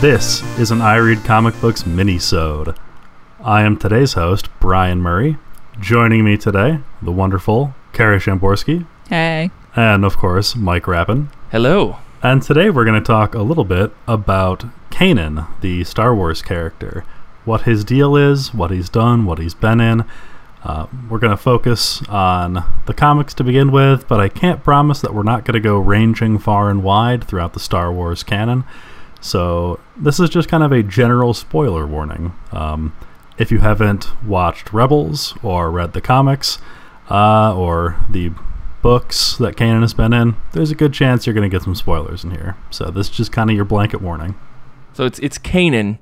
This is an I Read Comic Books mini-sode. I am today's host, Brian Murray. Joining me today, the wonderful Kara Shamborsky, Hey. and of course, Mike Rappin. Hello. And today we're going to talk a little bit about Kanan, the Star Wars character. What his deal is, what he's done, what he's been in. Uh, we're going to focus on the comics to begin with, but I can't promise that we're not going to go ranging far and wide throughout the Star Wars canon. So, this is just kind of a general spoiler warning. Um, if you haven't watched Rebels or read the comics uh, or the books that Kanan has been in, there's a good chance you're going to get some spoilers in here. So, this is just kind of your blanket warning. So it's it's Kanan,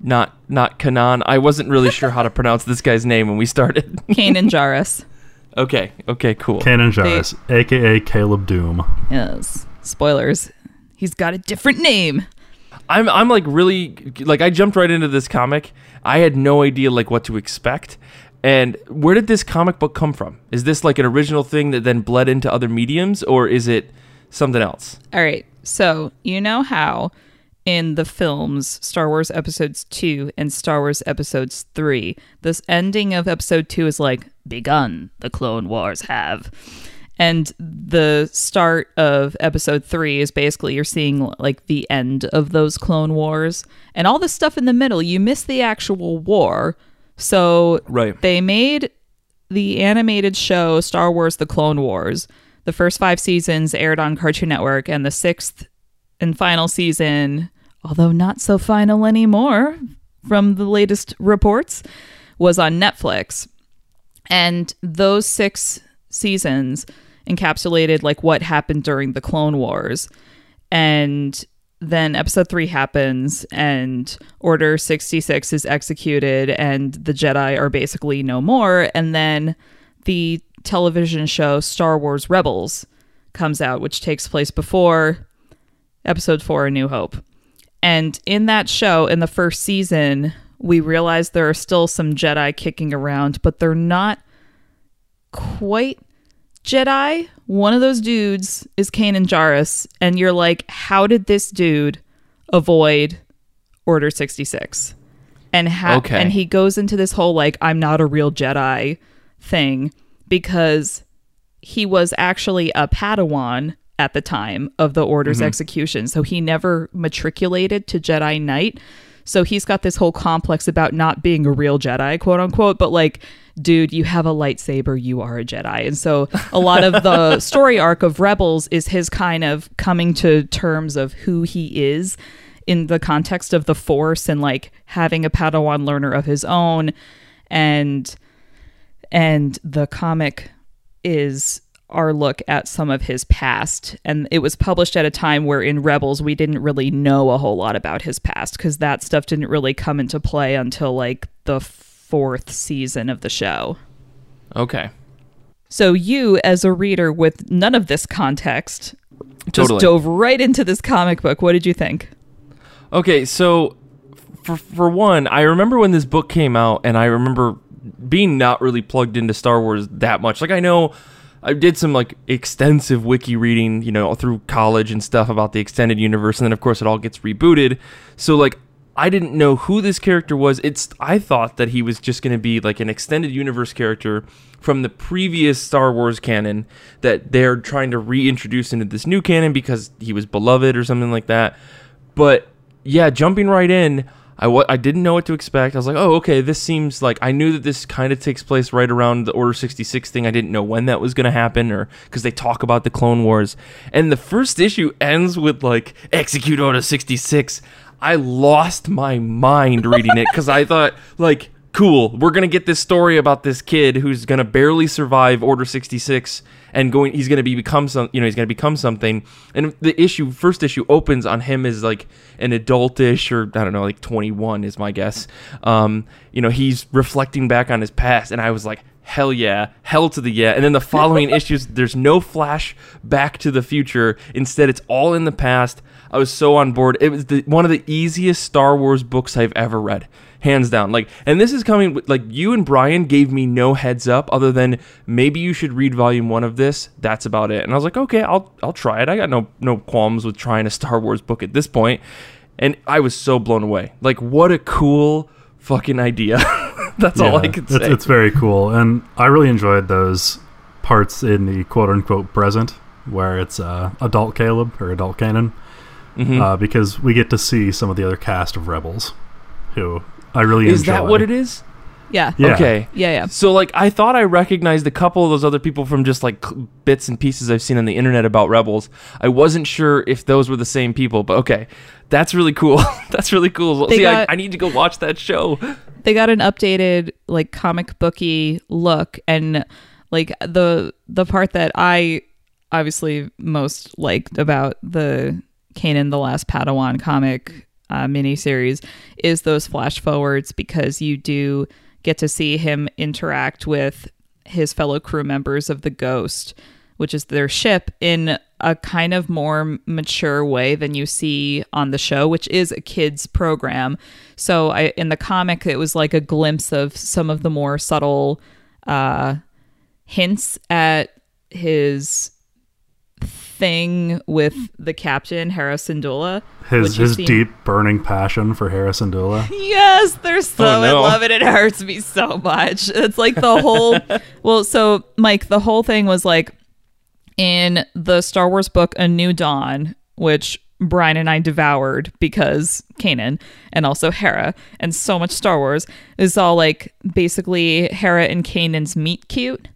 not not Kanan. I wasn't really sure how to pronounce this guy's name when we started. Kanan and Jarrus. okay. Okay. Cool. Kanan Jarrus, aka Caleb Dume. Yes. Spoilers. He's got a different name. I'm I'm like really like I jumped right into this comic. I had no idea like what to expect. And where did this comic book come from? Is this like an original thing that then bled into other mediums, or is it something else? All right. So, you know how in the films Star Wars Episodes 2 and Star Wars Episodes 3, this ending of Episode 2 is like, begun, the Clone Wars have. And the start of episode three is basically you're seeing like the end of those Clone Wars. And all the stuff in the middle, you miss the actual war. So Right. they made the animated show Star Wars The Clone Wars. The first five seasons aired on Cartoon Network, and the sixth and final season, although not so final anymore from the latest reports, was on Netflix. And those six seasons encapsulated like what happened during the Clone Wars. And then episode 3 happens and Order 66 is executed and the Jedi are basically no more and then the television show Star Wars Rebels comes out which takes place before episode 4 A New Hope. And in that show, in the first season, we realize there are still some Jedi kicking around, but they're not quite Jedi. One of those dudes is Kanan Jarrus, and you're like, how did this dude avoid Order 66? And ha- Okay. and he goes into this whole like, I'm not a real Jedi thing because he was actually a Padawan at the time of the Order's mm-hmm. execution. So he never matriculated to Jedi Knight. So he's got this whole complex about not being a real Jedi, quote unquote, but like, dude, you have a lightsaber, you are a Jedi. And so a lot of the story arc of Rebels is his kind of coming to terms of who he is in the context of the Force and like having a Padawan learner of his own. And and the comic is our look at some of his past and it was published at a time where in rebels we didn't really know a whole lot about his past because that stuff didn't really come into play until like the fourth season of the show Okay. so you as a reader with none of this context just Totally. dove right into this comic book what did you think Okay, so for for one, I remember when this book came out, and I remember being not really plugged into Star Wars that much. Like I know I did some like extensive wiki reading, you know, through college and stuff about the extended universe, and then of course it all gets rebooted. So like I didn't know who this character was. It's I thought that he was just going to be like an extended universe character from the previous Star Wars canon that they're trying to reintroduce into this new canon because he was beloved or something like that. But yeah, jumping right in, I I didn't know what to expect. I was like, oh, okay, this seems like I knew that this kind of takes place right around the Order 66 thing. I didn't know when that was going to happen or because they talk about the Clone Wars. And the first issue ends with like, execute Order 66. I lost my mind reading it because I thought, like, cool, we're going to get this story about this kid who's going to barely survive Order 66 and going he's going to be become some you know he's to become something. And the issue first issue opens on him as like an adultish or i don't know like 21 is my guess. Um you know he's reflecting back on his past and i was like hell yeah hell to the yeah. And then the following issues there's no flash back to the future. Instead it's all in the past i was so on board it was the, one of the easiest star wars books i've ever read hands down like and this is coming like you and brian gave me no heads up other than maybe you should read volume one of this that's about it and i was like okay i'll i'll try it i got no no qualms with trying a star wars book at this point. and I was so blown away. Like, what a cool fucking idea. That's all I can it's, say. It's very cool, and I really enjoyed those parts in the quote unquote present where it's uh, adult Caleb or adult Kanan, Mhm. uh, because we get to see some of the other cast of rebels, who I really is enjoy. that what it is? Yeah. Yeah. Okay. Yeah, yeah. So like I thought I recognized a couple of those other people from just like bits and pieces I've seen on the internet about Rebels. I wasn't sure if those were the same people, but okay, that's really cool. that's really cool. They See, got- I, I need to go watch that show. they got an updated like comic booky look and like the the part that I obviously most liked about the Kanan the Last Padawan comic uh, miniseries is those flash forwards because you do get to see him interact with his fellow crew members of the Ghost, which is their ship, in a kind of more mature way than you see on the show, which is a kids program. So I in the comic it was like a glimpse of some of the more subtle uh hints at his thing with mm. the captain, Hera Syndulla. His his seen- deep burning passion for Hera Syndulla. Yes, they're oh, so Oh, no. in love and it hurts me so much. It's like the whole well, so Mike, the whole thing was like in the Star Wars book A New Dawn, which Brian and I devoured because Kanan and also Hera and so much Star Wars is all like basically Hera and Kanan's meet cute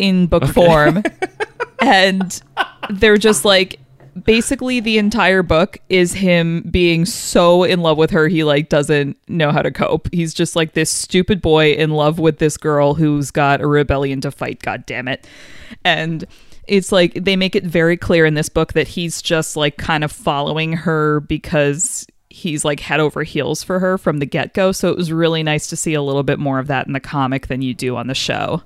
in book form. and they're just like basically the entire book is him being so in love with her he like doesn't know how to cope. He's just like this stupid boy in love with this girl who's got a rebellion to fight, god damn it. And it's like they make it very clear in this book that he's just like kind of following her because he's like head over heels for her from the get-go. So it was really nice to see a little bit more of that in the comic than you do on the show.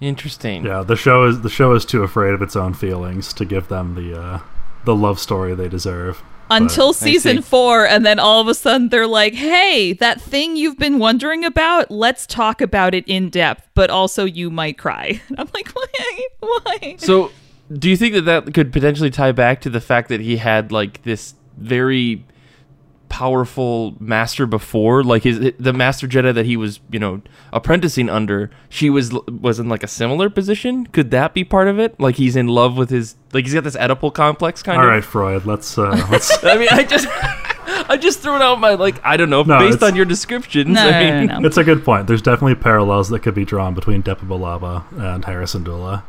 Interesting. Yeah, the show is the show is too afraid of its own feelings to give them the uh, the love story they deserve. until see. season four, and then all of a sudden they're like, "Hey, that thing you've been wondering about, let's talk about it in depth." But also, you might cry. I'm like, why? Why? So, do you think that that could potentially tie back to the fact that he had like this very powerful master before, like his the master Jedi that he was, you know, apprenticing under? She was was in like a similar position. Could that be part of it? Like he's in love with his, like he's got this Oedipal complex kind All of. right, Freud. Let's uh, let's. I mean, I just. I just threw it out my like I don't know No, based on your descriptions. No, I no, mean, no, no. it's a good point. There's definitely parallels that could be drawn between Depa Billaba and Hera Syndulla.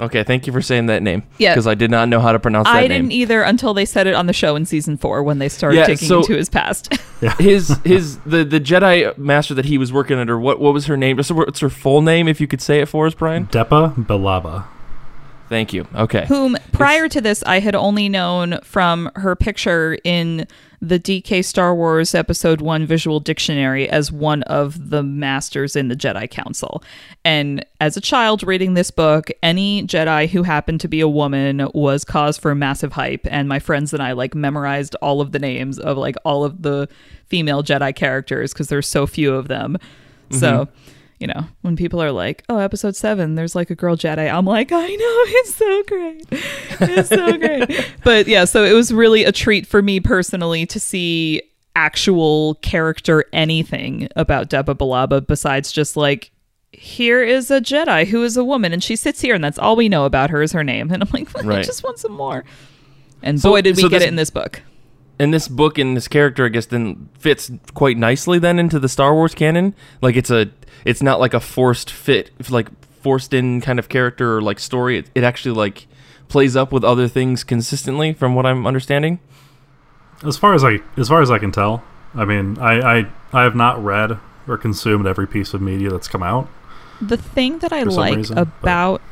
Okay, thank you for saying that name. Yeah. because I did not know how to pronounce that I didn't either until they said it on the show in season four when they started Yeah, taking so- into his past. his his the the Jedi master that he was working under. What what was her name? What's her- what's her full name? If you could say it for us, Brian. Depa Billaba. Thank you. Okay. whom prior to this I had only known from her picture in the DK Star Wars Episode 1 visual dictionary as one of the masters in the Jedi Council. And as a child reading this book, any Jedi who happened to be a woman was cause for massive hype. And my friends and I like memorized all of the names of like all of the female Jedi characters because there's so few of them. So mm-hmm. You know, when people are like, "Oh, episode seven, there's like a girl Jedi," I'm like, "I know, it's so great, it's so great." but yeah, so it was really a treat for me personally to see actual character anything about Depa Billaba besides just like. Here is a Jedi who is a woman, and she sits here, and that's all we know about her is her name. And I'm like, I Right. just want some more. And So- boy, did we so get this- it in this book. And this book and this character, I guess, then fits quite nicely then into the Star Wars canon. Like it's a, it's not like a forced fit, like forced in kind of character or like story. It, it actually like plays up with other things consistently, from what I'm understanding. As far as I as far as I can tell, I mean, I I, I have not read or consumed every piece of media that's come out. The thing that I like reason, but- about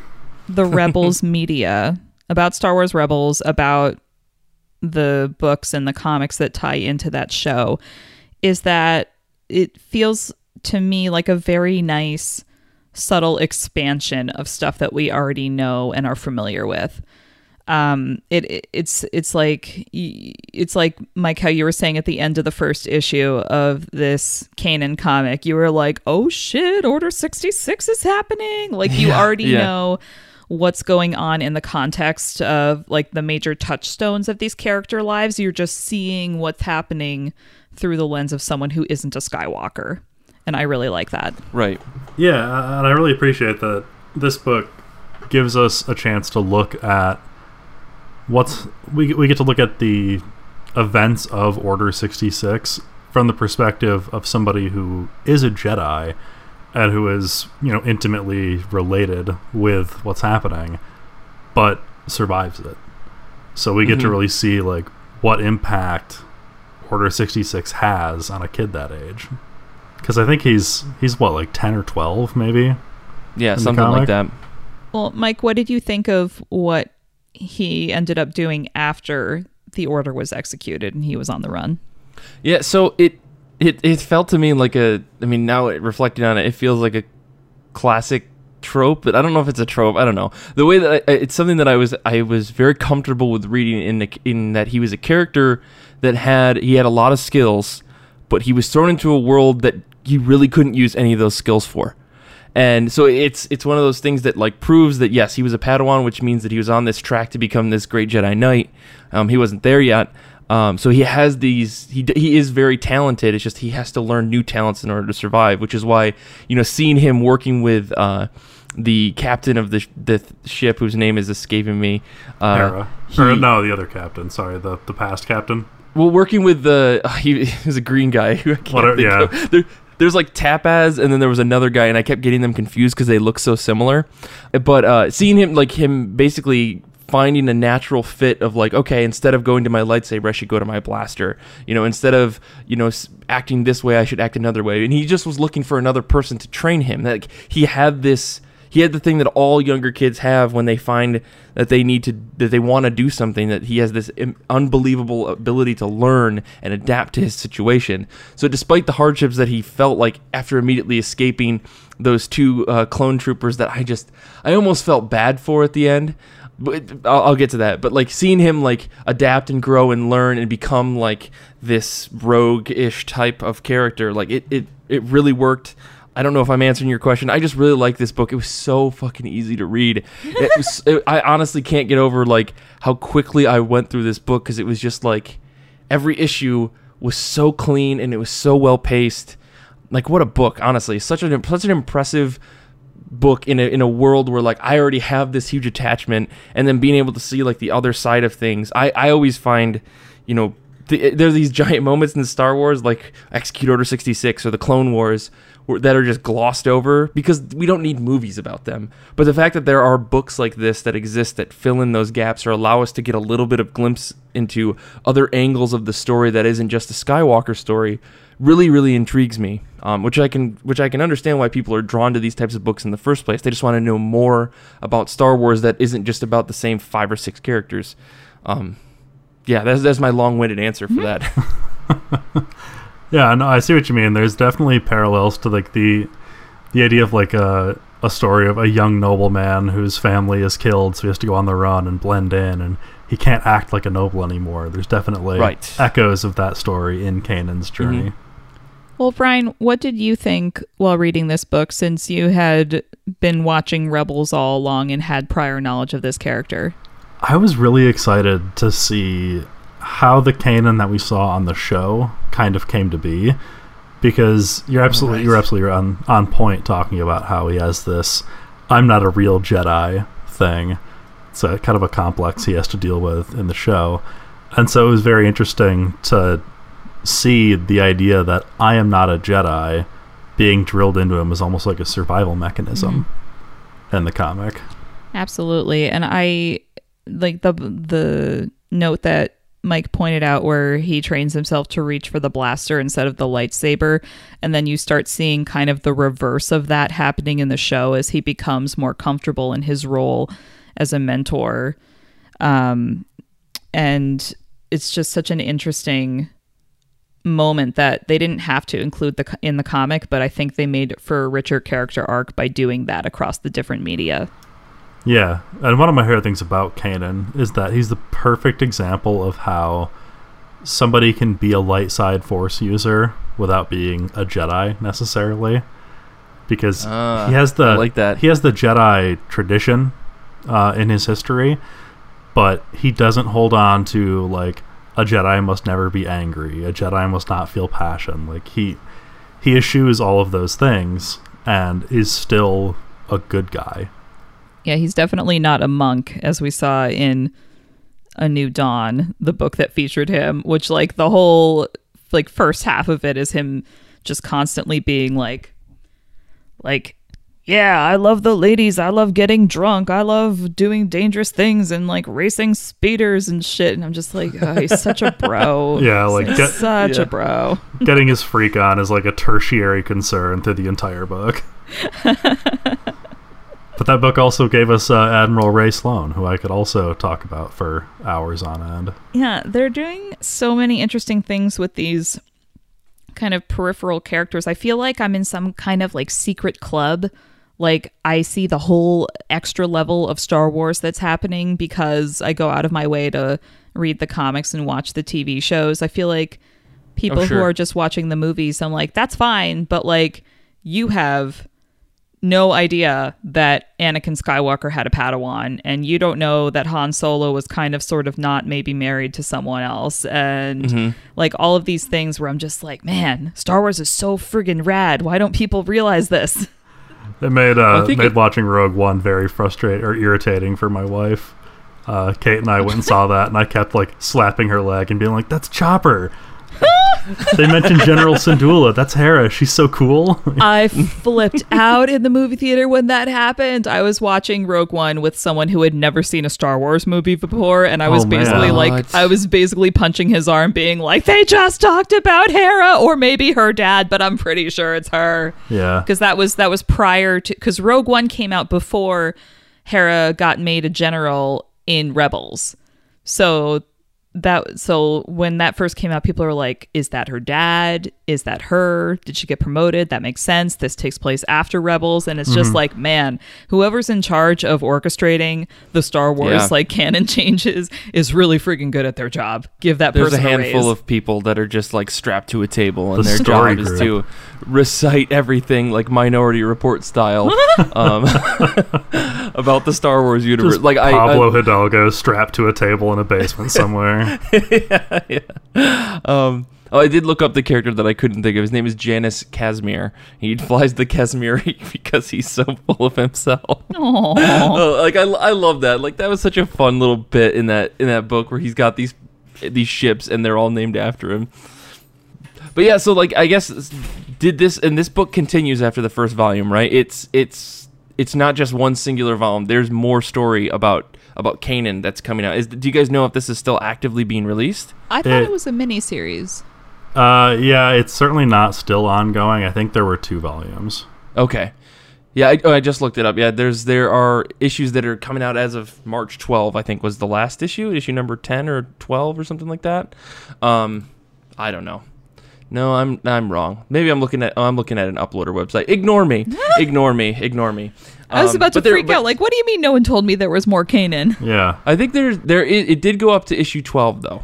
the Rebels media, about Star Wars Rebels, about the books and the comics that tie into that show, is that it feels to me like a very nice, subtle expansion of stuff that we already know and are familiar with. Um, it, it it's it's like it's like Mike, how you were saying at the end of the first issue of this Kanan comic, you were like, "Oh shit, Order sixty six is happening!" Like you Yeah, already yeah. know what's going on in the context of like the major touchstones of these character lives. You're just seeing what's happening through the lens of someone who isn't a Skywalker. And I really like that. Right. Yeah, and I really appreciate that this book gives us a chance to look at what's we we get to look at the events of Order 66 from the perspective of somebody who is a Jedi and who is, you know, intimately related with what's happening but survives it. So we get to Mhm. really see like what impact Order 66 has on a kid that age. Cuz I think he's he's what like 10 or 12 maybe. Yeah, something like that. Well, Mike, what did you think of what he ended up doing after the order was executed and he was on the run? Yeah, so it it it felt to me like a I mean now reflecting on it, it feels like a classic trope, but I don't know if it's a trope. I don't know. The way that I, it's something that I was I was very comfortable with reading in the, in that he was a character that had he had a lot of skills, but he was thrown into a world that he really couldn't use any of those skills for. And so it's it's one of those things that like proves that yes, he was a Padawan, which means that he was on this track to become this great Jedi Knight. Um, he wasn't there yet, um, so he has these. He he is very talented. It's just he has to learn new talents in order to survive, which is why you know seeing him working with uh, the captain of the sh- the th- ship, whose name is escaping me. Uh, Hera. he- or no, the other captain. Sorry, the the past captain. Well, working with the he, he was a green guy. who I can't Whatever- think yeah. of. There, there's like Tapaz, and then there was another guy, and I kept getting them confused because they look so similar. But uh, seeing him, like him, basically finding a natural fit of like, okay, instead of going to my lightsaber, I should go to my blaster. You know, instead of you know acting this way, I should act another way. And he just was looking for another person to train him. Like he had this he had the thing that all younger kids have when they find that they need to that they want to do something that he has this unbelievable ability to learn and adapt to his situation so despite the hardships that he felt like after immediately escaping those two uh, clone troopers that i just i almost felt bad for at the end I'll, I'll get to that but like seeing him like adapt and grow and learn and become like this rogue-ish type of character like it it, it really worked I don't know if I'm answering your question. I just really like this book. It was so fucking easy to read. It was, it, I honestly can't get over like how quickly I went through this book because it was just like every issue was so clean and it was so well paced. Like what a book, honestly. Such an such an impressive book in a in a world where like I already have this huge attachment and then being able to see like the other side of things. I I always find, you know, th- eh, there are these giant moments in the Star Wars like Execute Order 66 or the Clone Wars that are just glossed over because we don't need movies about them. But the fact that there are books like this that exist that fill in those gaps or allow us to get a little bit of glimpse into other angles of the story that isn't just a Skywalker story really really intrigues me um, which I can which I can understand why people are drawn to these types of books in the first place they just want to know more about Star Wars that isn't just about the same five or six characters um, yeah that's, that's my long-winded answer for that Yeah, no, I see what you mean. There's definitely parallels to like the the idea of like a a story of a young nobleman whose family is killed, so he has to go on the run and blend in, and he can't act like a noble anymore. There's definitely Right. echoes of that story in Kanan's journey. Well, Brian, what did you think while reading this book since you had been watching Rebels all along and had prior knowledge of this character? I was really excited to see how the Kanan that we saw on the show kind of came to be because you're absolutely Right. you're absolutely on on point talking about how he has this I'm not a real Jedi thing. It's a kind of a complex he has to deal with in the show. And so it was very interesting to see the idea that I am not a Jedi being drilled into him is almost like a survival mechanism in the comic. Absolutely. And I like the the note that Mike pointed out where he trains himself to reach for the blaster instead of the lightsaber and then you start seeing kind of the reverse of that happening in the show as he becomes more comfortable in his role as a mentor. Um and it's just such an interesting moment that they didn't have to include the in the comic, but I think they made for a richer character arc by doing that across the different media. Yeah, and one of my favorite things about Kanan is that he's the perfect example of how somebody can be a light side force user without being a Jedi necessarily, because Ah, he has the I like that. he has the Jedi tradition uh, in his history, but he doesn't hold on to like a Jedi must never be angry, a Jedi must not feel passion. Like he he eschews all of those things and is still a good guy. Yeah, he's definitely not a monk, as we saw in A New Dawn, the book that featured him, which like the whole like first half of it is him just constantly being like like yeah, I love the ladies. I love getting drunk. I love doing dangerous things and like racing speeders and shit. And I'm just like, oh, he's such a bro. Yeah, like get, such yeah. a bro. getting his freak on is like a tertiary concern through the entire book. but that book also gave us uh, Admiral Rae Sloane, who I could also talk about for hours on end. Yeah, they're doing so many interesting things with these kind of peripheral characters. I feel like I'm in some kind of like secret club. Like I see the whole extra level of Star Wars that's happening because I go out of my way to read the comics and watch the TV shows. I feel like people Oh, who are just watching the movies, I'm like, that's fine, but like you have no idea that Anakin Skywalker had a Padawan, and you don't know that Han Solo was kind of sort of not maybe married to someone else, and Mm-hmm. like all of these things where I'm just like, man, Star Wars is so friggin' rad. Why don't people realize this? It made uh, made it- watching Rogue One very frustrating or irritating for my wife. Uh, Kate and I went and saw that, and I kept like slapping her leg and being like, "That's Chopper." they mentioned General Syndulla. That's Hera. She's so cool. I flipped out in the movie theater when that happened. I was watching Rogue One with someone who had never seen a Star Wars movie before, and I was Oh, man. basically like, What? I was basically punching his arm, being like, "They just talked about Hera, or maybe her dad, but I'm pretty sure it's her." yeah, because that was that was prior to because Rogue One came out before Hera got made a general in Rebels. So that so when that first came out, people were like, "Is that her dad? Is that her? Did she get promoted? That makes sense. This takes place after Rebels, and it's Mm-hmm. just like, man, whoever's in charge of orchestrating the Star Wars Yeah. like canon changes is really freaking good at their job. Give that There's a person handful raise. of people that are just like strapped to a table, and The their story job is to recite everything like Minority Report style um, about the Star Wars universe. Just like I, Pablo I Hidalgo strapped to a table in a basement somewhere. um, oh, I did look up the character that I couldn't think of. His name is Janus Kasmir. He flies the Kasmir because he's so full of himself. Oh, like I, I love that. Like that was such a fun little bit in that in that book where he's got these these ships and they're all named after him. But yeah, so like I guess did this and this book continues after the first volume, right? It's it's it's not just one singular volume. There's more story about about Kanan that's coming out. Is do you guys know if this is still actively being released? I thought It- it was a mini series. Uh, yeah, it's certainly not still ongoing. I think there were two volumes. Okay. Yeah, I, oh, I just looked it up. Yeah, there's there are issues that are coming out as of March 12. I think was the last issue, issue number 10 or 12 or something like that. Um, I don't know. No, I'm I'm wrong. Maybe I'm looking at oh, I'm looking at an uploader website. Ignore me. ignore me. Ignore me. I was Um, about to but there- freak but out. Like, what do you mean no one told me there was more Kanan? Yeah, I think there's there it, it did go up to issue 12 though.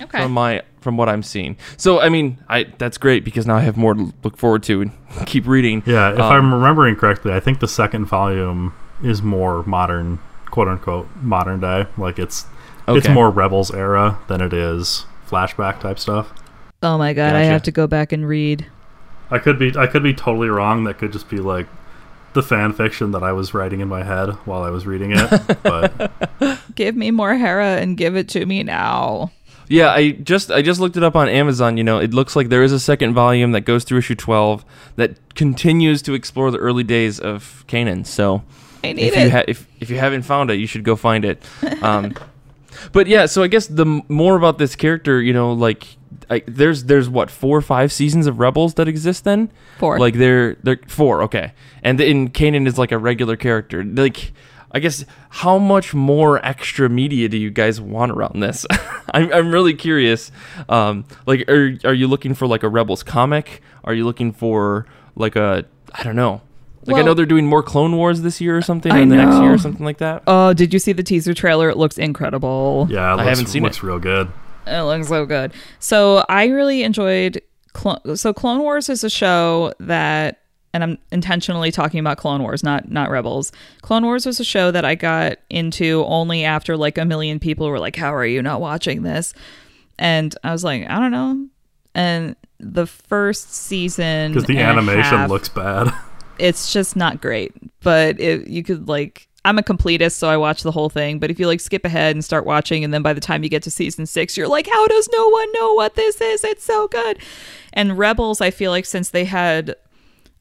Okay. From my from what I'm seeing. So I mean, I that's great because now I have more to look forward to and keep reading. yeah. If Um, I'm remembering correctly, I think the second volume is more modern, quote unquote, modern day. Like it's it's more Rebels era than it is flashback type stuff. oh my god, I have to go back and read. I could be I could be totally wrong. That could just be like the fan fiction that I was writing in my head while I was reading it. but Give me more Hera and give it to me now. Yeah, I just I just looked it up on Amazon. You know, it looks like there is a second volume that goes through issue twelve that continues to explore the early days of Kanan. So I need if it. you ha- if if you haven't found it, you should go find it. Um, but yeah, so I guess the m- more about this character, you know, like I, there's there's what four or five seasons of Rebels that exist then. Four. Like they're they're four, okay. And in Kanan is like a regular character. Like I guess how much more extra media do you guys want around this? I'm I'm really curious. Um, like are are you looking for like a Rebels comic? Are you looking for like a I don't know. Like I know they're doing more Clone Wars this year or something, or in the next year or something like that. Oh, did you see the teaser trailer? It looks incredible. yeah, it I haven't seen looks it. real good. It looks so good. So I really enjoyed. Clo- so Clone Wars is a show that and I'm intentionally talking about Clone Wars, not not Rebels. Clone Wars was a show that I got into only after like a million people were like, "How are you not watching this?" And I was like, "I don't know." And the first season Because the animation half- looks bad. it's just not great. But it, you could like I'm a completist, so I watch the whole thing. But if you like skip ahead and start watching, and then by the time you get to season six, you're like, how does no one know what this is? It's so good. And Rebels, I feel like since they had.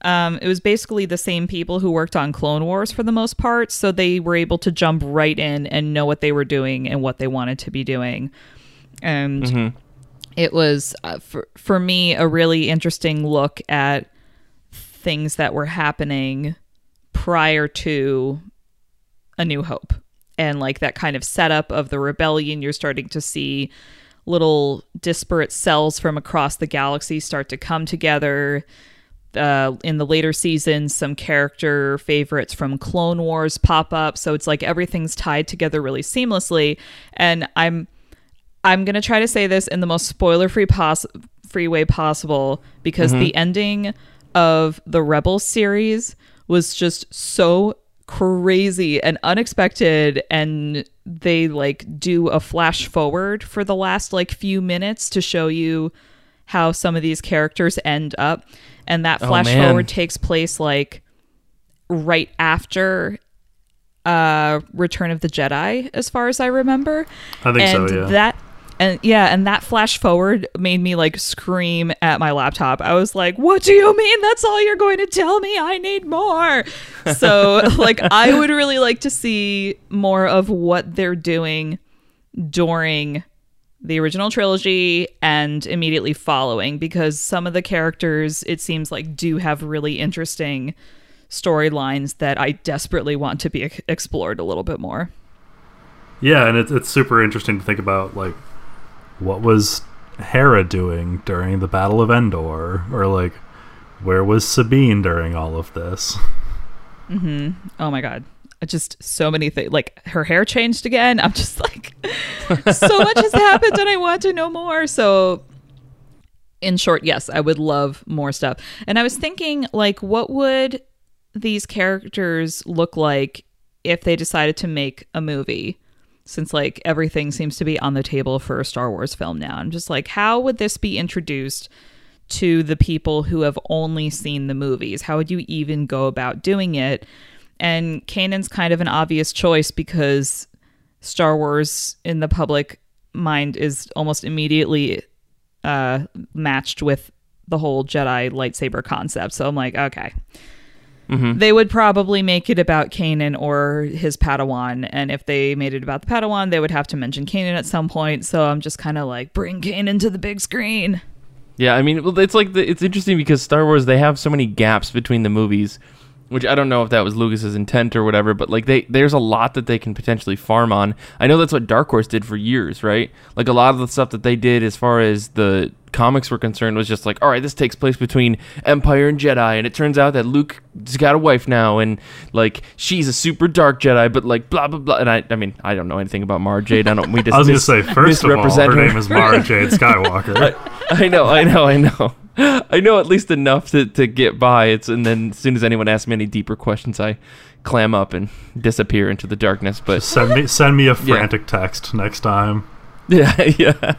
Um, it was basically the same people who worked on Clone Wars for the most part, so they were able to jump right in and know what they were doing and what they wanted to be doing. And it was uh, for for me a really interesting look at things that were happening prior to a new hope and like that kind of setup of the rebellion you're starting to see little disparate cells from across the galaxy start to come together uh, in the later seasons, some character favorites from Clone Wars pop up. So it's like everything's tied together really seamlessly. And I'm I'm gonna try to say this in the most spoiler free pos- free way possible because the ending of the Rebel series was just so crazy and unexpected and they like do a flash forward for the last like few minutes to show you how some of these characters end up and that Oh, flash man. forward takes place like right after uh return of the jedi as far as i remember I think so, and yeah. that and yeah and that flash forward made me like scream at my laptop. I was like what do you mean? That's all you're going to tell me? I need more. So like i would really like to see more of what they're doing during the original trilogy and immediately following because some of the characters it seems like do have really interesting storylines that I desperately want to be explored a little bit more. Yeah, and it's it's super interesting to think about like what was Hera doing during the Battle of Endor, or like where was Sabine during all of this? Mm-hmm. Oh my god. Just so many things. Like her hair changed again. I'm just like, so much has happened and I want to know more. So, in short, yes, I would love more stuff. And I was thinking, like, what would these characters look like if they decided to make a movie? Since, like, everything seems to be on the table for a Star Wars film now. I'm just like, how would this be introduced? to the people who have only seen the movies? How would you even go about doing it? And Kanan's kind of an obvious choice because Star Wars in the public mind is almost immediately uh, matched with the whole Jedi lightsaber concept. So I'm like, okay. Mm-hmm. They would probably make it about Kanan or his Padawan. And if they made it about the Padawan, they would have to mention Kanan at some point. So I'm just kind of like, bring Kanan to the big screen. Yeah, I mean, well, it's like the, it's interesting because Star Wars they have so many gaps between the movies, which I don't know if that was Lucas's intent or whatever, but like they there's a lot that they can potentially farm on. I know that's what Dark Horse did for years, right? Like a lot of the stuff that they did as far as the comics were concerned was just like, all right, this takes place between Empire and Jedi, and it turns out that Luke's got a wife now, and like she's a super dark Jedi, but like blah blah blah. And I, I mean, I don't know anything about Mara Jade. I don't. We just I was gonna say first of all, misrepresent her name is Mara Jade Skywalker. I know, I know, I know. I know at least enough to, to get by. It's and then as soon as anyone asks me any deeper questions, I clam up and disappear into the darkness. But send me send me a frantic text next time. yeah, yeah,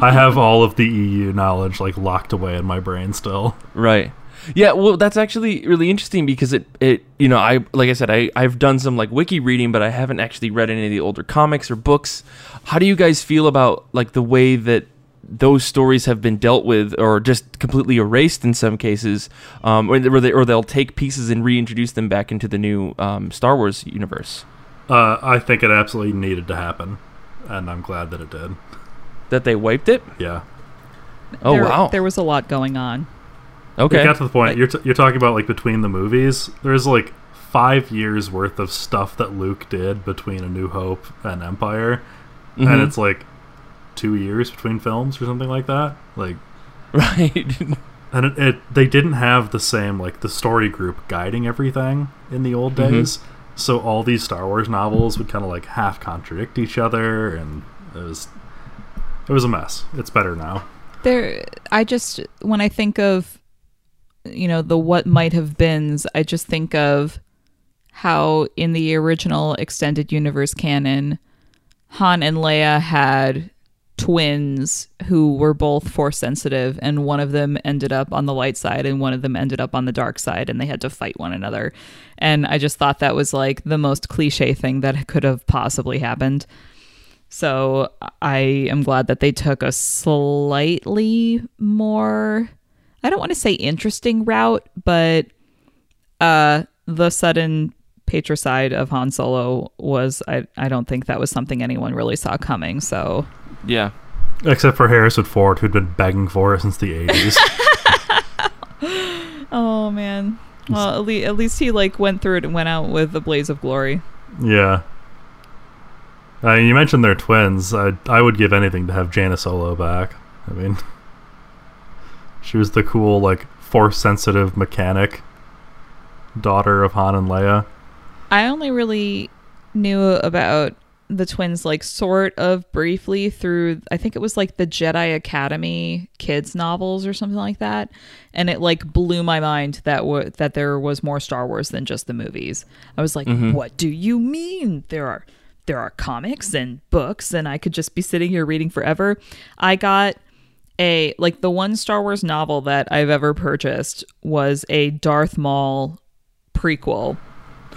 I have all of the EU knowledge like locked away in my brain still. right. Yeah, well, that's actually really interesting because it, it, you know, I like I said, I I've done some like wiki reading, but I haven't actually read any of the older comics or books. How do you guys feel about like the way that those stories have been dealt with, or just completely erased in some cases, um, or, they, or they'll take pieces and reintroduce them back into the new um, Star Wars universe? Uh, I think it absolutely needed to happen, and I'm glad that it did. That they wiped it? Yeah. Oh there, wow. There was a lot going on. Okay. It got to the point you're, t- you're talking about like between the movies. There's like five years worth of stuff that Luke did between A New Hope and Empire, and Mhm. it's like two years between films or something like that. Like, right. and it, it they didn't have the same like the story group guiding everything in the old Mhm. days. So all these Star Wars novels would kind of like half contradict each other, and it was it was a mess. It's better now. There, I just when I think of you know, the what might have beens, I just think of how in the original extended universe canon, Han and Leia had twins who were both force sensitive and one of them ended up on the light side and one of them ended up on the dark side and they had to fight one another. And i just thought that was like the most cliche thing that could have possibly happened. So i am glad that they took a slightly more i don't want to say interesting route but uh the sudden patricide of han solo was i i don't think that was something anyone really saw coming so Yeah. Except for Harrison Ford, who'd been begging for it since the 80s. Oh man. Well, at, le- at least he like went through it and went out with a blaze of glory. yeah. Uh, you mentioned they're twins. I I would give anything to have Jaina Solo back. I mean, she was the cool, like, force sensitive mechanic daughter of Han and Leia. I only really knew about the twins like sort of briefly through I think it was like the Jedi Academy kids novels or something like that and it like blew my mind that w- that there was more Star Wars than just the movies. I was like, mm-hmm. "What do you mean? There are there are comics and books and I could just be sitting here reading forever." I got a like the one Star Wars novel that I've ever purchased was a Darth Maul prequel.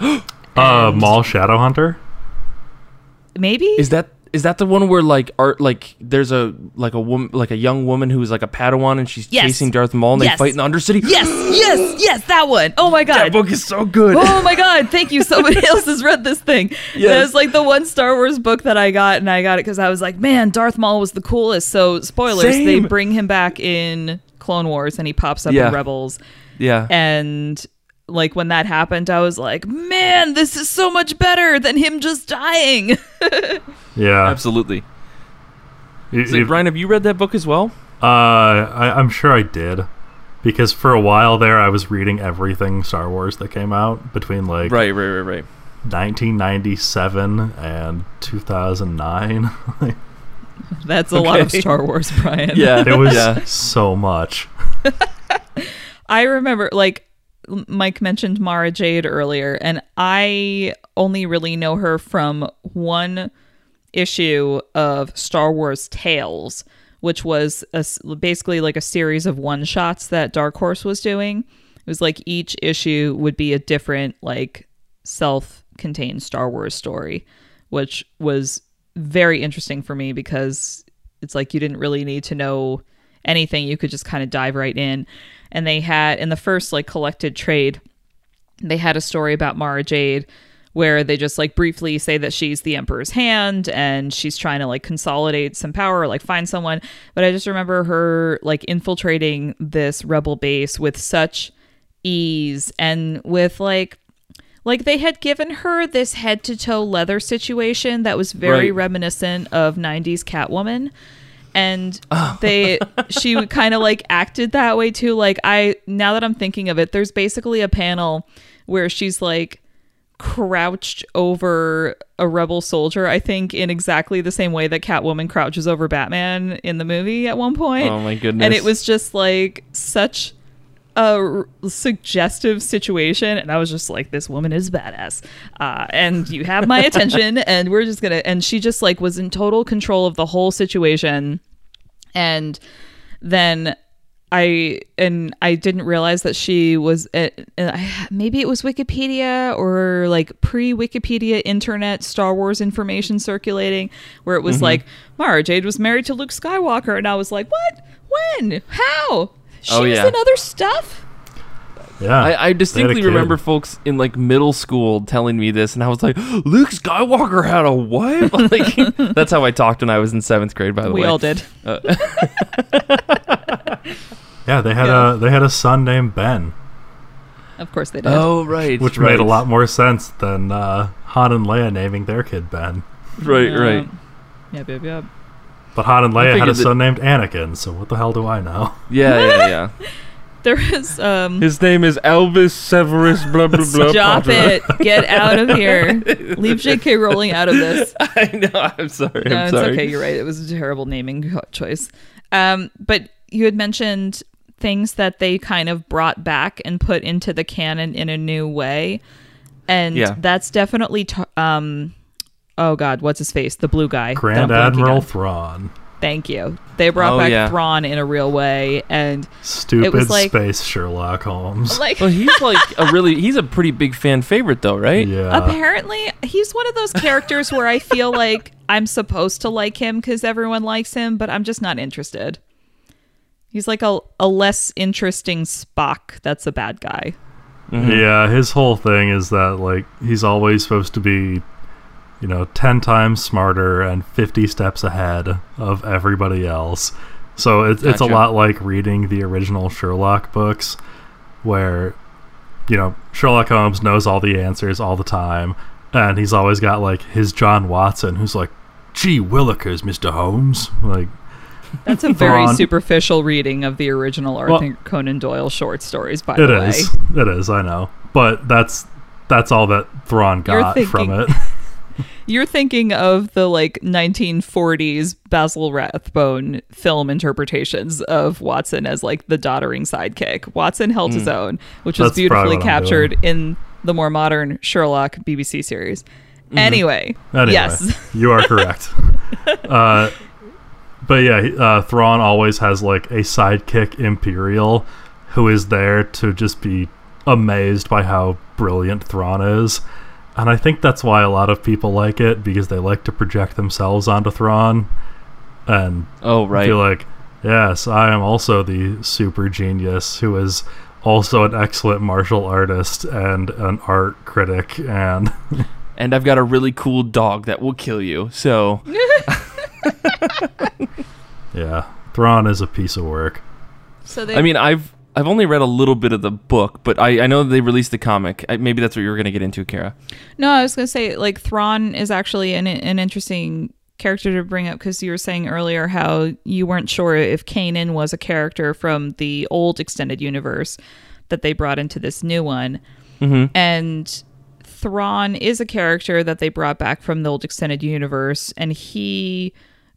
Uh, And- Maul Shadowhunter? Maybe Is that is that the one where like art like there's a like a woman like a young woman who's like a Padawan and she's Yes. chasing Darth Maul and Yes. they fight in the Undercity? Yes, yes, yes, that one. Oh my god, That book is so good. Oh my god, thank you. Somebody else has read this thing. Yes. It was like the one Star Wars book that I got, and I got it because I was like, man, Darth Maul was the coolest. So, spoilers, they bring him back in Clone Wars and he pops up Yeah. in Rebels. yeah. And like when that happened, I was like, man, this is so much better than him just dying. Yeah. Absolutely. You- So, you- Brian, have you read that book as well? Uh, I, I'm sure I did, because for a while there, I was reading everything Star Wars that came out between like Right, right, right, right. 1997 and 2009. That's a lot of Star Wars, Brian. Yeah. it was yeah. so much. I remember, like, M- Mike mentioned Mara Jade earlier, and I only really know her from one issue of Star Wars Tales, which was a basically like a series of one shots that Dark Horse was doing. It was like each issue would be a different, like, self contained Star Wars story, which was very interesting for me because it's like you didn't really need to know anything. You could just kind of dive right in. And they had, in the first, like, collected trade, they had a story about Mara Jade where they just like briefly say that she's the emperor's hand and she's trying to like consolidate some power or like find someone but i just remember her like infiltrating this rebel base with such ease and with like like they had given her this head to toe leather situation that was very Right. reminiscent of 90s catwoman and oh. they she kind of like acted that way too. Like i now that i'm thinking of it there's basically a panel where she's like crouched over a rebel soldier i think in exactly the same way that catwoman crouches over batman in the movie at one point. Oh my goodness. and it was just like such a r- suggestive situation and i was just like this woman is badass. Uh, and you have my attention and we're just gonna and she just like was in total control of the whole situation. And then I and I didn't realize that she was uh, uh, maybe it was Wikipedia or like pre Wikipedia internet Star Wars information circulating where it was Mm-hmm. like Mara Jade was married to Luke Skywalker and I was like what? When? How she Oh, was yeah. in other stuff Yeah. I, I They had a distinctly remember folks in like middle school telling me this, and I was like, "Luke Skywalker had a wife." Like that's how I talked when I was in seventh grade. By the we way, we all did Yeah, they had Yeah. a they had a son named Ben, of course they did Oh right, which right. made a lot more sense than uh, Han and Leia naming their kid Ben. Right, Yeah. right. yep yep yep But Han and Leia had a figured that- son named Anakin, so what the hell do I know? Yeah, yeah, yeah. there was um His name is Albus Severus. Blah blah blah. Stop Potter. it. Get out of here. Leave JK Rowling out of this. I know. I'm sorry. No, I'm it's sorry. okay. You're right. It was a terrible naming choice. Um, but you had mentioned things that they kind of brought back and put into the canon in a new way. And Yeah. that's definitely t- um oh god, what's his face? The blue guy. Grand Admiral on. Thrawn. Thank you. They brought Oh, back yeah. Thrawn in a real way and Stupid like- space Sherlock Holmes. like Well, he's like a really he's a pretty big fan favorite though, right? yeah. Apparently, he's one of those characters where I feel like I'm supposed to like him because everyone likes him, but I'm just not interested. He's like a, a less interesting Spock that's a bad guy. Mm-hmm. Yeah, his whole thing is that like he's always supposed to be, you know, ten times smarter and fifty steps ahead of everybody else. So it's it's a lot like reading the original Sherlock books, where, you know, Sherlock Holmes knows all the answers all the time, and he's always got like his John Watson, who's like, "Gee willikers, Mister Holmes," like. That's a very superficial reading of the original Arthur Well- Conan Doyle short stories, by It the way. It is. It is, I know, but that's that's all that Thrawn got from it. You're thinking of the like 1940s Basil Rathbone film interpretations of Watson as like the doddering sidekick. Watson held his own, which was Hmm. Beautifully captured in the more modern Sherlock BBC series. Anyway, Anyway, yes. you are correct. uh, but yeah, uh, Thrawn always has like a sidekick Imperial who is there to just be amazed by how brilliant Thrawn is. And I think that's why a lot of people like it because they like to project themselves onto Thrawn and Oh right. feel like, yes, I am also the super genius who is also an excellent martial artist and an art critic and and I've got a really cool dog that will kill you. So yeah, Thrawn is a piece of work. So they I mean, I've I've only read a little bit of the book, but I, I know they released the comic. I, maybe that's what you were going to get into, Kara. No, I was going to say like Thrawn is actually an an interesting character to bring up because you were saying earlier how you weren't sure if Kanan was a character from the old extended universe that they brought into this new one. Mm-hmm. And Thrawn is a character that they brought back from the old extended universe and he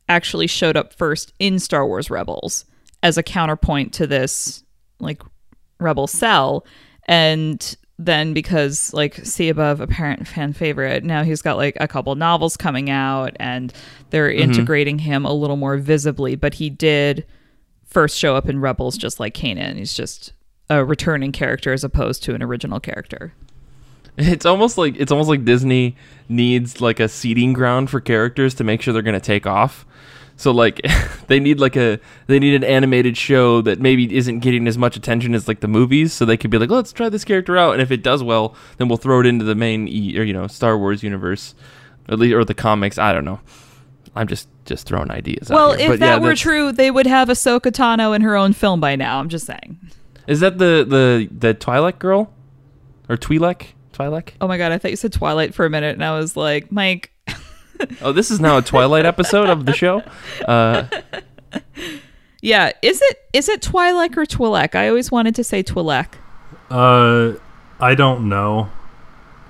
actually showed up first in Star Wars Rebels as a counterpoint to this like rebel cell. And then because like see above apparent fan favorite now he's got like a couple novels coming out and they're mm-hmm. integrating him a little more visibly. But he did first show up in rebels just like kanan. He's just a returning character as opposed to an original character. It's almost like it's almost like Disney needs like a seeding ground for characters to make sure they're going to take off. So like they need like a they need an animated show that maybe isn't getting as much attention as like the movies, so they could be like, let's try this character out, and if it does well, then we'll throw it into the main e- or you know Star Wars universe, at least or the comics. I don't know. I'm just just throwing ideas. out well if But that yeah, were true they would have ahsoka tano in her own film by now i'm just saying is that the the the Twi'lek girl or Twi'lek Twi'lek? oh my god i thought you said twilight for a minute and i was like mike Oh, this is now a Twilight episode of the show. Uh, yeah is it is it twilight or twilek i always wanted to say twilek Uh, I don't know.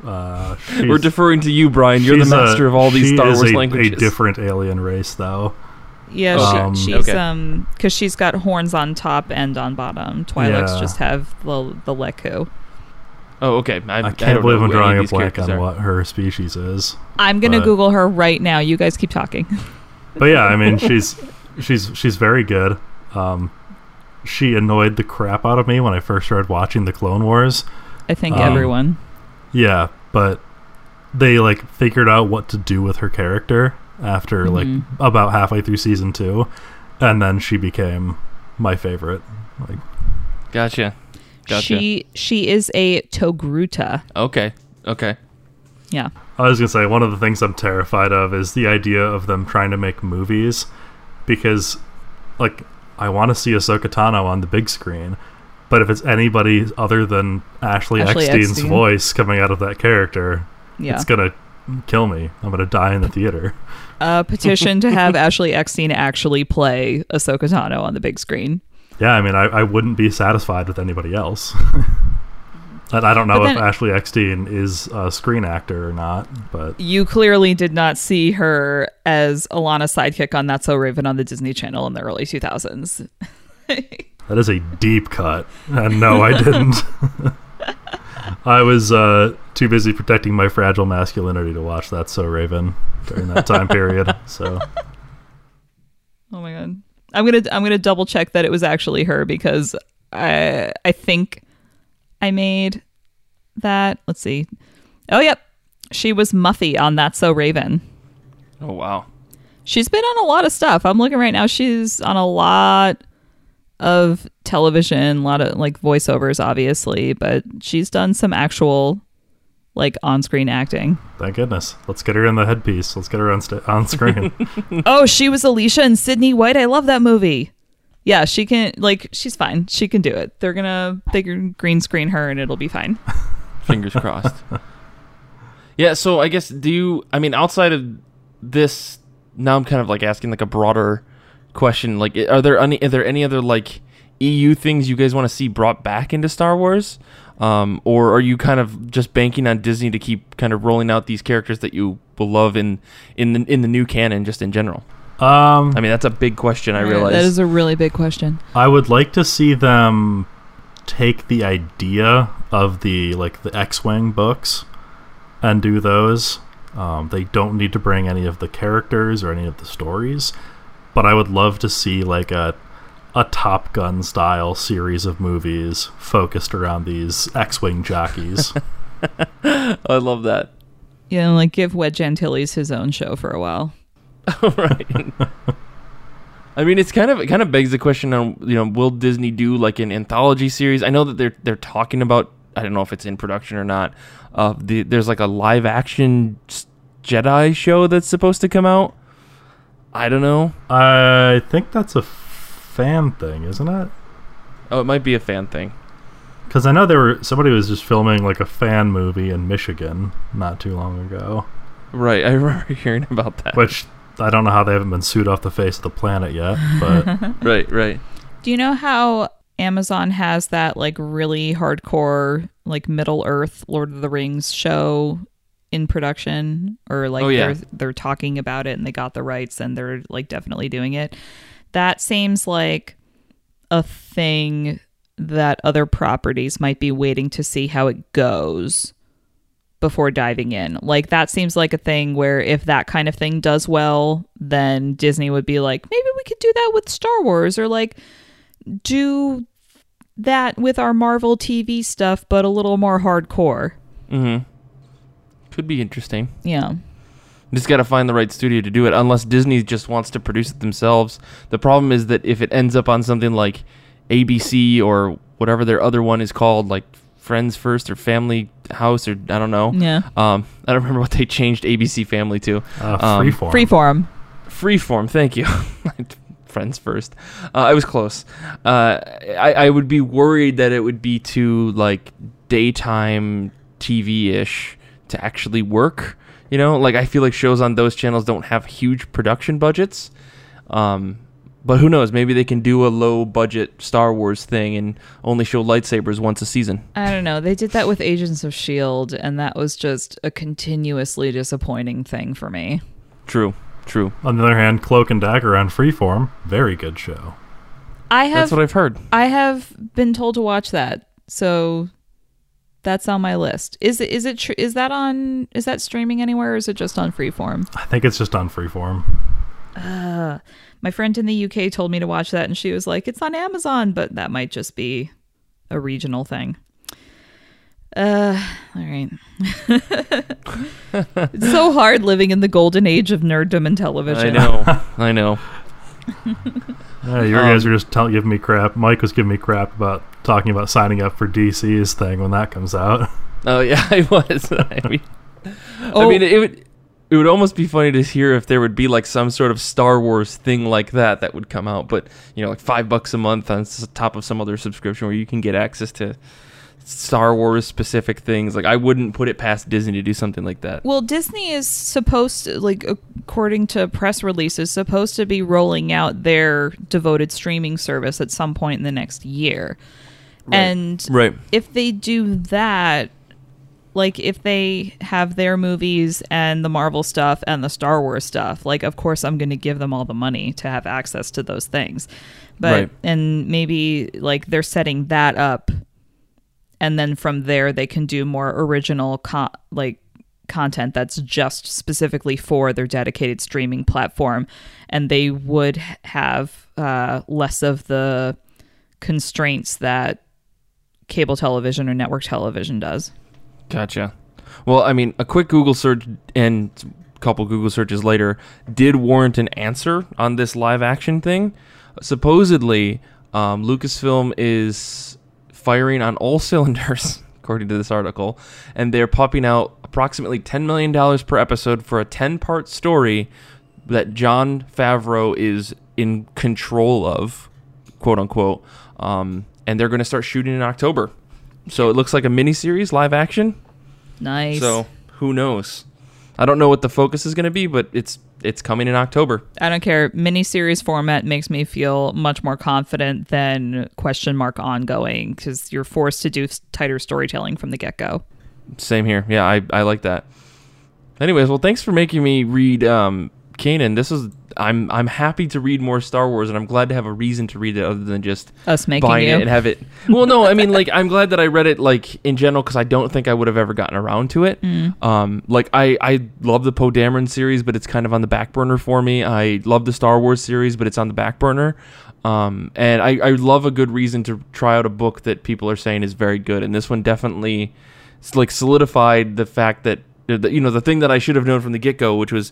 Uh, We're deferring to you, Brian. You're the she's a- master of all these she Star is Wars a, languages. A different alien race, though. Yeah, Um, she, she's Okay. um because she's got horns on top and on bottom. Twi'leks Yeah. just have the the leku. Oh, okay. I, I I can't don't believe I'm drawing a blank on are. what her species is. I'm gonna But- Google her right now. You guys keep talking. But yeah, I mean, she's she's she's very good. Um, she annoyed the crap out of me when I first started watching the Clone Wars. I think Um, everyone. Yeah, but they like figured out what to do with her character after like Mhm. about halfway through season two, and then she became my favorite. Like, Gotcha. Gotcha. She she is a Togruta. okay. Okay. Yeah. I was gonna say one of the things I'm terrified of is the idea of them trying to make movies, because like I want to see Ahsoka Tano on the big screen, but if it's anybody other than Ashley, Ashley Eckstein's Eckstein. voice coming out of that character, Yeah. it's gonna kill me. I'm gonna die in the theater. A petition to have Ashley Eckstein actually play Ahsoka Tano on the big screen. Yeah, I mean, I, I wouldn't be satisfied with anybody else. and I don't know But if Ashley Eckstein is a screen actor or not, but You clearly did not see her as Alana's sidekick on That's So Raven on the Disney Channel in the early 2000s. That is a deep cut. And no, I didn't. I was uh, too busy protecting my fragile masculinity to watch that So Raven during that time period. So Oh my god. I'm gonna I'm gonna double check that it was actually her because I I think I made that. Let's see. Oh yep, she was Muffy on That's So Raven. Oh wow. She's been on a lot of stuff. I'm looking right now. She's on a lot of television, a lot of like voiceovers, obviously, but she's done some actual like on-screen acting. thank goodness. Let's get her in the headpiece. Let's get her on sta- on screen. oh, she was Alicia and Sydney White. I love that movie. Yeah, she can like she's fine. She can do it. They're gonna they can green screen her and it'll be fine. Fingers crossed. Yeah, so I guess do you I mean outside of this now I'm kind of like asking like a broader question like are there any are there any other like EU things you guys want to see brought back into Star Wars? Um, or are you kind of just banking on Disney to keep kind of rolling out these characters that you will love in in the, in the new canon just in general? um, I mean, that's a big question. I realize. that is a really big question. I would like to see them take the idea of the like the X-wing books and do those. Um, they don't need to bring any of the characters or any of the stories, but I would love to see like a a Top Gun style series of movies focused around these X-wing jockeys. I love that. Yeah, and, like give Wedge Antilles his own show for a while. right. I mean, it's kind of it kind of begs the question on you know will Disney do like an anthology series? I know that they're they're talking about. I don't know if it's in production or not. Uh, the, there's like a live action Jedi show that's supposed to come out. I don't know. I think that's a fan thing, isn't it? Oh, it might be a fan thing. Because I know there were somebody was just filming like a fan movie in Michigan not too long ago. Right. I remember hearing about that. which I don't know how they haven't been sued off the face of the planet yet, but right. Right. Do you know how Amazon has that like really hardcore like Middle Earth Lord of the Rings show in production or like Oh, yeah. they're they're talking about it and they got the rights and they're like definitely doing it. That seems like a thing that other properties might be waiting to see how it goes before diving in. Like that seems like a thing where if that kind of thing does well, then Disney would be like, maybe we could do that with Star Wars or like do that with our Marvel TV stuff, but a little more hardcore. Mm-hmm. Could be interesting. Yeah. Just got to find the right studio to do it, unless Disney just wants to produce it themselves. The problem is that if it ends up on something like ABC or whatever their other one is called, like Friends First or Family House or I don't know. Yeah. Um, I don't remember what they changed ABC Family to. uh, Um, freeform. Freeform. Freeform, thank you. Friends first. Uh, I was close. Uh, I, I would be worried that it would be too like daytime TV ish to actually work. You know, like I feel like shows on those channels don't have huge production budgets. Um, but who knows? Maybe they can do a low budget Star Wars thing and only show lightsabers once a season. I don't know. They did that with Agents of S.H.I.E.L.D., and that was just a continuously disappointing thing for me. True, true. On the other hand, Cloak and Dagger on Freeform, very good show. I have That's what I've heard. I have been told to watch that, so that's on my list. Is it is it tr- is that on is that streaming anywhere or is it just on Freeform? I think it's just on Freeform. Uh, my friend in the UK told me to watch that, and she was like, "It's on Amazon," but that might just be a regional thing. Uh, all right. it's so hard living in the golden age of nerddom and television. I know, I know. Yeah, you Um, guys are just tell, giving me crap. Mike was giving me crap about talking about signing up for DC's thing when that comes out. Oh yeah, I was. I mean, Oh, I mean, it would it would almost be funny to hear if there would be like some sort of Star Wars thing like that that would come out, but you know, like five bucks a month on top of some other subscription where you can get access to Star Wars specific things. Like I wouldn't put it past Disney to do something like that. Well, Disney is supposed to, like, according to press releases, supposed to be rolling out their devoted streaming service at some point in the next year. Right. And Right. if they do that, like if they have their movies and the Marvel stuff and the Star Wars stuff, like of course I'm going to give them all the money to have access to those things. But Right. and maybe like they're setting that up and then from there they can do more original co- like content that's just specifically for their dedicated streaming platform and they would have uh, less of the constraints that cable television or network television does Gotcha. Well, I mean, a quick Google search and a couple Google searches later did warrant an answer on this live action thing. Supposedly, um, Lucasfilm is firing on all cylinders, according to this article, and they're popping out approximately $10 million per episode for a 10 part story that Jon Favreau is in control of, quote unquote. Um, and they're going to start shooting in October. So it looks like a miniseries, live action. nice So who knows? I don't know what the focus is going to be, but it's it's coming in October. I don't care. Miniseries format makes me feel much more confident than question mark ongoing because you're forced to do tighter storytelling from the get go. Same here. Yeah, I, I like that. Anyways, well, thanks for making me read um, Kanan. This is I'm I'm happy to read more Star Wars, and I'm glad to have a reason to read it other than just Us making buying you. it and have it. Well, no, I mean like I'm glad that I read it like in general because I don't think I would have ever gotten around to it. Mm. Um, like I I love the Poe Dameron series, but it's kind of on the back burner for me. I love the Star Wars series, but it's on the back burner. Um, and I, I love a good reason to try out a book that people are saying is very good, and this one definitely like solidified the fact that that, you know the thing that I should have known from the get go, which was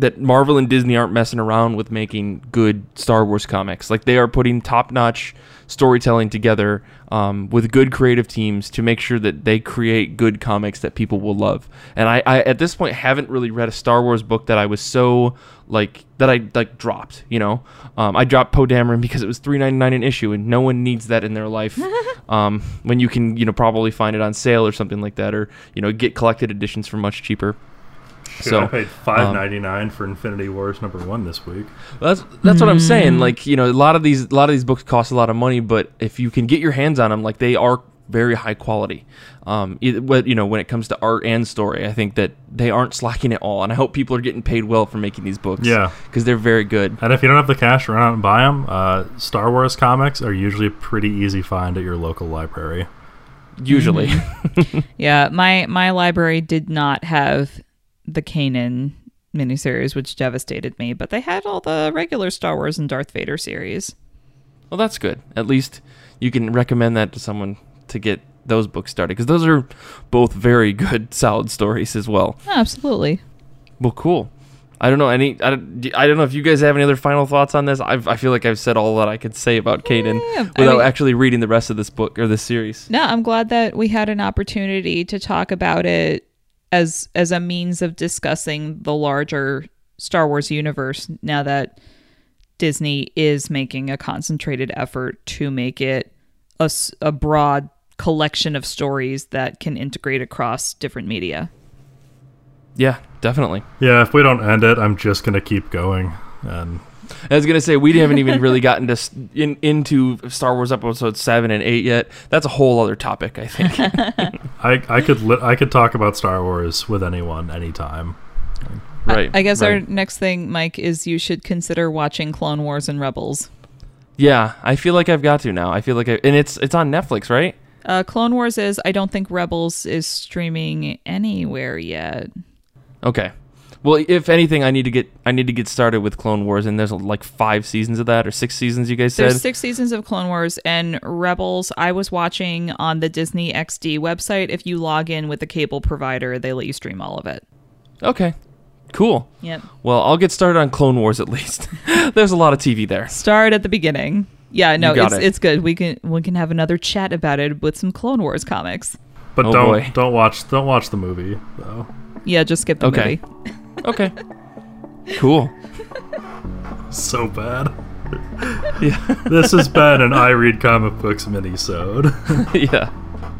that Marvel and Disney aren't messing around with making good Star Wars comics. Like they are putting top notch storytelling together um, with good creative teams to make sure that they create good comics that people will love. And I, I at this point haven't really read a Star Wars book that I was so like that I like dropped. You know, um, I dropped Poe Dameron because it was three ninety nine an issue, and no one needs that in their life. um, when you can you know probably find it on sale or something like that, or you know get collected editions for much cheaper. So I paid five ninety nine for Infinity Wars number one this week. That's that's what I'm saying. Like you know, a lot of these a lot of these books cost a lot of money, but if you can get your hands on them, like they are very high quality. Um, it, what you know when it comes to art and story, I think that they aren't slacking at all, and I hope people are getting paid well for making these books. Yeah. because they're very good. And if you don't have the cash run out and buy them, uh, Star Wars comics are usually a pretty easy find at your local library. Usually, Yeah, my my library did not have the Kanan miniseries, which devastated me, but they had all the regular Star Wars and Darth Vader series. well, that's good. At least you can recommend that to someone to get those books started because those are both very good, solid stories as well. Absolutely. Well, cool. I don't know any. I don't, I don't know if you guys have any other final thoughts on this. I've, I feel like I've said all that I could say about Caden Yeah, without mean- actually reading the rest of this book or this series. No, I'm glad that we had an opportunity to talk about it as as a means of discussing the larger Star Wars universe now that Disney is making a concentrated effort to make it a broad collection of stories that can integrate across different media. Yeah, definitely. Yeah, if we don't end it, I'm just gonna keep going. And I was gonna say we haven't even really gotten to s- in, into Star Wars episode seven and eight yet. That's a whole other topic, I think. I I could li- I could talk about Star Wars with anyone anytime. right. I guess our next thing, Mike, is you should consider watching Clone Wars and Rebels. yeah. I feel like I've got to now. I feel like I, and it's it's on Netflix, right? Uh, Clone Wars is. I don't think Rebels is streaming anywhere yet. Okay. Well, if anything, I need to get I need to get started with Clone Wars, and there's like five seasons of that or six seasons. You guys said There's six seasons of Clone Wars and Rebels. I was watching on the Disney XD website. If you log in with the cable provider, they let you stream all of it. okay, cool. Yep. Well, I'll get started on Clone Wars at least. There's a lot of TV there. Start at the beginning. Yeah, no, it's it. it's good. We can we can have another chat about it with some Clone Wars comics. But Oh, don't boy. don't watch don't watch the movie though. Yeah, just skip the Okay. movie. Okay. cool. So bad. Yeah. This has been an I read comic books mini-sode. yeah.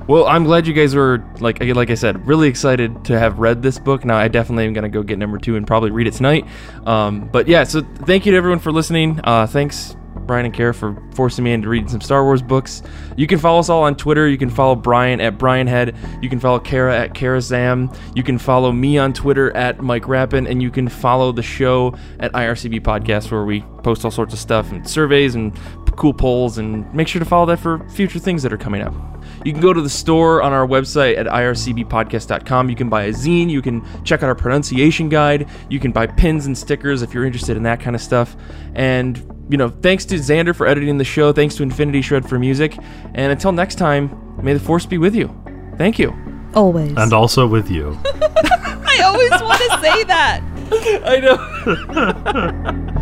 Well, I'm glad you guys were like like I said, really excited to have read this book. Now I definitely am gonna go get number two and probably read it tonight. Um, but yeah, so thank you to everyone for listening. Uh, thanks Brian and Kara for forcing me into reading some Star Wars books. You can follow us all on Twitter. You can follow Brian at Brianhead. You can follow Kara at Karazam. You can follow me on Twitter at Mike Rappin, and you can follow the show at IRCB Podcast, where we post all sorts of stuff and surveys and cool polls. And make sure to follow that for future things that are coming up. You can go to the store on our website at ircbpodcast.com. You can buy a zine. You can check out our pronunciation guide. You can buy pins and stickers if you're interested in that kind of stuff. And, you know, thanks to Xander for editing the show. Thanks to Infinity Shred for music. And until next time, may the force be with you. Thank you. Always. And also with you. I always want to say that. I know.